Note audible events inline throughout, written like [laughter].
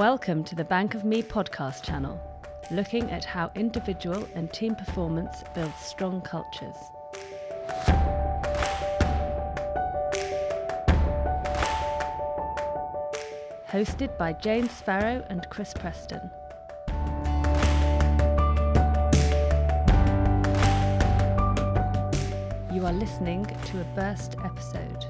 Welcome to the Bank of Me podcast channel, looking at how individual and team performance builds strong cultures. Hosted by Jane Sparrow and Chris Preston. You are listening to a burst episode.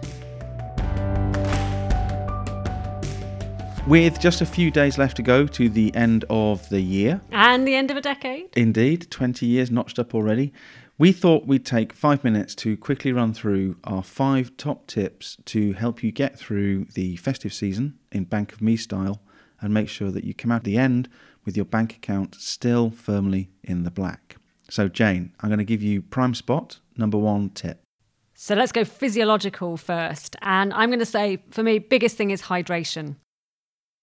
With just a few days left to go to the end of the year, And the end of a decade. indeed, 20 years notched up already, we thought we'd take five minutes to quickly run through our five top tips to help you get through the festive season in Bank of Me style and make sure that you come out the end with your bank account still firmly in the black. So, Jane, I'm going to give you prime spot, number one tip. So let's go physiological first. And I'm going to say, for me, biggest thing is hydration.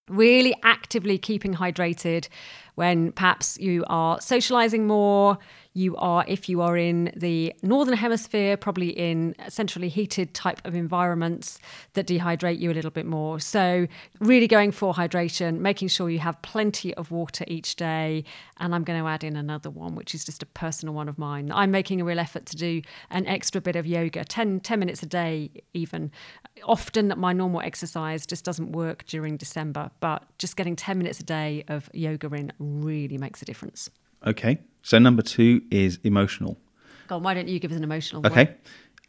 Really actively keeping hydrated when perhaps you are socializing more. You are, if you are in the northern hemisphere, probably in centrally heated type of environments that dehydrate you a little bit more. So, really going for hydration, making sure you have plenty of water each day. And I'm going to add in another one, which is just a personal one of mine. I'm making a real effort to do an extra bit of yoga, 10, 10 minutes a day, even. Often, my normal exercise just doesn't work during December, but just getting 10 minutes a day of yoga in really makes a difference. Okay, so number two is emotional. God, why don't you give us an emotional one? Okay.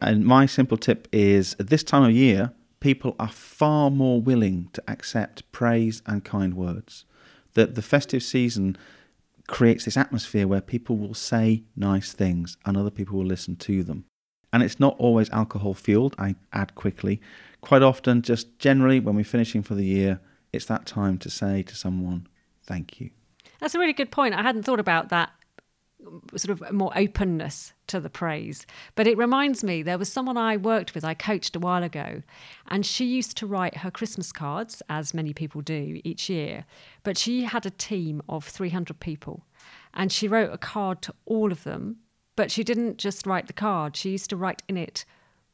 And my simple tip is at this time of year, people are far more willing to accept praise and kind words. That the festive season creates this atmosphere where people will say nice things and other people will listen to them. And it's not always alcohol fueled, I add quickly. Quite often, just generally, when we're finishing for the year, it's that time to say to someone, thank you. That's a really good point. I hadn't thought about that sort of more openness to the praise. But it reminds me there was someone I worked with, I coached a while ago, and she used to write her Christmas cards, as many people do each year. But she had a team of 300 people, and she wrote a card to all of them. But she didn't just write the card, she used to write in it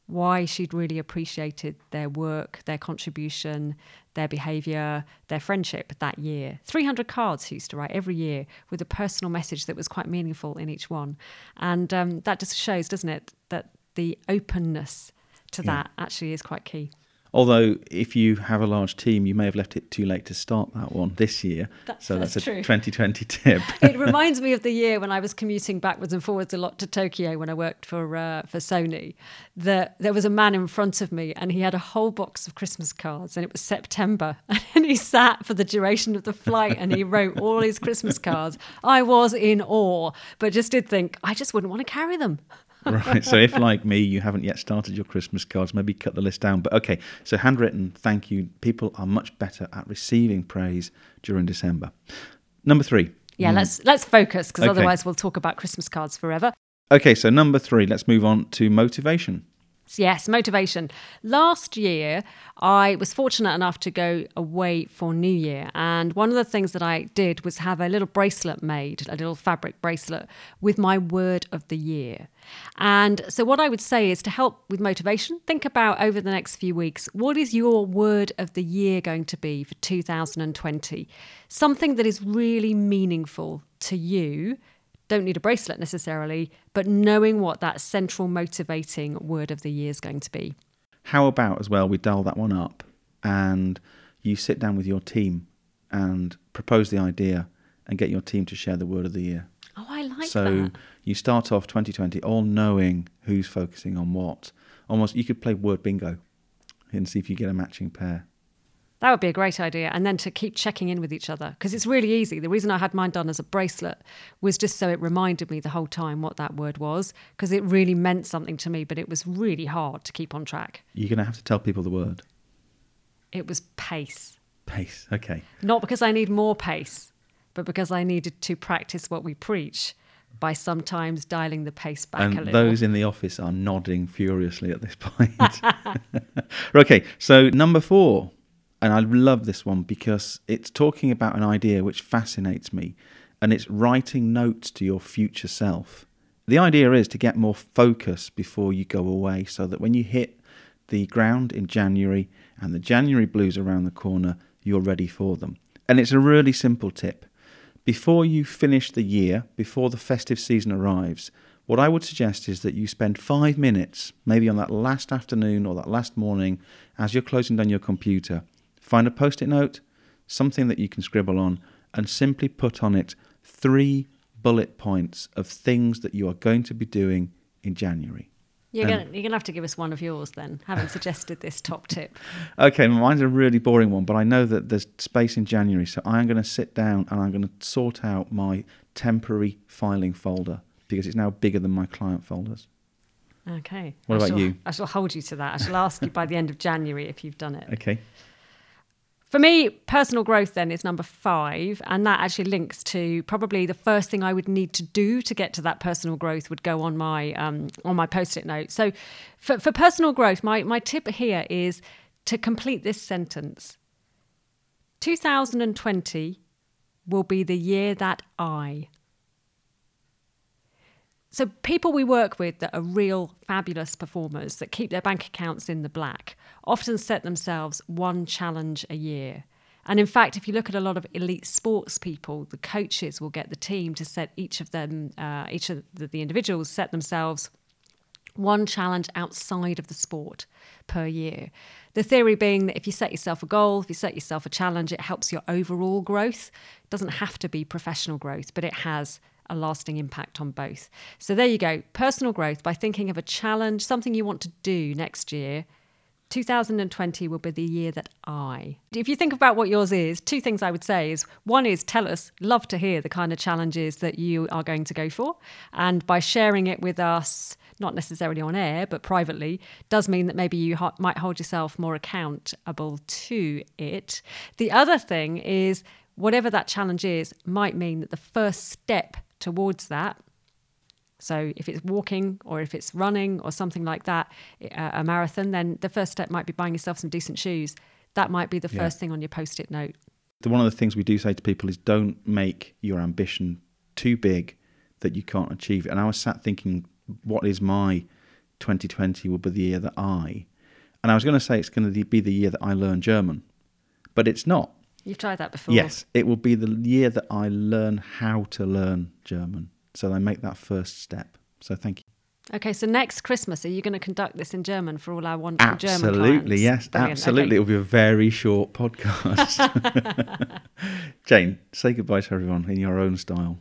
why she'd really appreciated their work, their contribution, their behaviour, their friendship that year. 300 cards she used to write every year with a personal message that was quite meaningful in each one. And um, that just shows, doesn't it, that the openness to Yeah. that actually is quite key. Although, if you have a large team, you may have left it too late to start that one this year. That- so that's, that's a true. 2020 tip. [laughs] it [laughs] reminds me of the year when I was commuting backwards and forwards a lot to Tokyo when I worked for uh, for Sony. That there was a man in front of me and he had a whole box of Christmas cards and it was September [laughs] and he sat for the duration of the flight and he wrote all his Christmas cards. I was in awe, but just did think I just wouldn't want to carry them. Right. So, if like me, you haven't yet started your Christmas cards, maybe cut the list down. But okay, so handwritten, thank you. People are much better at receiving praise during December. Number three. Yeah, hmm. let's let's focus because Okay. otherwise we'll talk about Christmas cards forever. Okay, so number three, let's move on to motivation. Yes, motivation. Last year, I was fortunate enough to go away for New Year. And one of the things that I did was have a little bracelet made, a little fabric bracelet with my word of the year. And so, what I would say is to help with motivation, think about over the next few weeks what is your word of the year going to be for 2020? Something that is really meaningful to you don't need a bracelet necessarily, but knowing what that central motivating word of the year is going to be. How about as well, we dial that one up and you sit down with your team and propose the idea and get your team to share the word of the year. Oh, I like so that. So you start off 2020 all knowing who's focusing on what. Almost you could play word bingo and see if you get a matching pair. That would be a great idea. And then to keep checking in with each other because it's really easy. The reason I had mine done as a bracelet was just so it reminded me the whole time what that word was because it really meant something to me, but it was really hard to keep on track. You're going to have to tell people the word. It was pace. Pace. Okay. Not because I need more pace, but because I needed to practice what we preach by sometimes dialing the pace back a and little. those in the office are nodding furiously at this [laughs] point. [laughs] okay, so number four, and I love this one because it's talking about an idea which fascinates me, and it's writing notes to your future self. The idea is to get more focus before you go away so that when you hit the ground in January and the January blues around the corner, you're ready for them. And it's a really simple tip. Before you finish the year, before the festive season arrives, what I would suggest is that you spend five minutes, maybe on that last afternoon or that last morning, as you're closing down your computer, find a post it note, something that you can scribble on, and simply put on it three bullet points of things that you are going to be doing in January. You're gonna, you're gonna have to give us one of yours then, having suggested this top tip. [laughs] Okay, mine's a really boring one, but I know that there's space in January, so I am going to sit down and I'm going to sort out my temporary filing folder because it's now bigger than my client folders. Okay. What I about shall- you? I shall hold you to that. I shall ask you by the end of January if you've done it. Okay. For me, personal growth then is number five, and that actually links to probably the first thing I would need to do to get to that personal growth would go on my um, on my post-it note. So, for, for personal growth, my my tip here is to complete this sentence. 2020 will be the year that I. So, people we work with that are real fabulous performers that keep their bank accounts in the black often set themselves one challenge a year. And in fact, if you look at a lot of elite sports people, the coaches will get the team to set each of them, uh, each of the, the individuals set themselves one challenge outside of the sport per year. The theory being that if you set yourself a goal, if you set yourself a challenge, it helps your overall growth. It doesn't have to be professional growth, but it has a lasting impact on both. So there you go. Personal growth by thinking of a challenge, something you want to do next year. 2020 will be the year that I. If you think about what yours is, two things I would say is one is tell us, love to hear the kind of challenges that you are going to go for. And by sharing it with us, not necessarily on air, but privately, does mean that maybe you ho- might hold yourself more accountable to it. The other thing is, whatever that challenge is, might mean that the first step towards that so if it's walking or if it's running or something like that, uh, a marathon, then the first step might be buying yourself some decent shoes. That might be the Yeah. first thing on your post-it note. The- One of the things we do say to people is don't make your ambition too big that you can't achieve it. And I was sat thinking, what is my 2020 will be the year that I. And I was going to say it's going to be the year that I learn German, but it's not. You've tried that before. Yes, it will be the year that I learn how to learn German. So I make that first step. So thank you. Okay, so next Christmas, are you going to conduct this in German for all our wonderful German clients? Absolutely, yes, Brilliant, absolutely. okay. It will be a very short podcast. [laughs] Jane, say goodbye to everyone in your own style.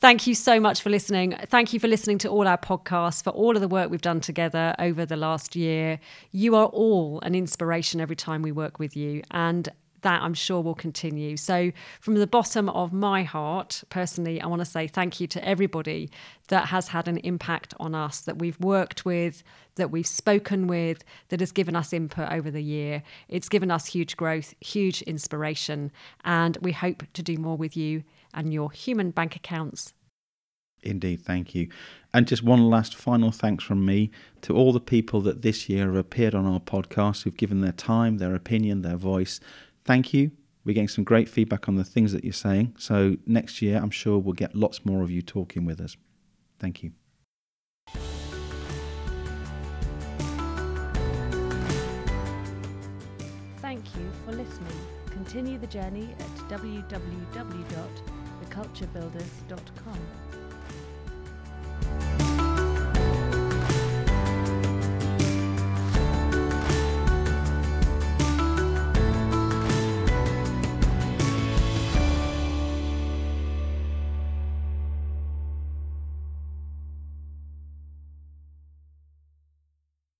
Thank you so much for listening. Thank you for listening to all our podcasts, for all of the work we've done together over the last year. You are all an inspiration every time we work with you. And that I'm sure will continue. So, from the bottom of my heart, personally, I want to say thank you to everybody that has had an impact on us, that we've worked with, that we've spoken with, that has given us input over the year. It's given us huge growth, huge inspiration, and we hope to do more with you and your human bank accounts. Indeed, thank you. And just one last final thanks from me to all the people that this year have appeared on our podcast who've given their time, their opinion, their voice. Thank you. We're getting some great feedback on the things that you're saying. So next year, I'm sure we'll get lots more of you talking with us. Thank you. Thank you for listening. Continue the journey at www.theculturebuilders.com.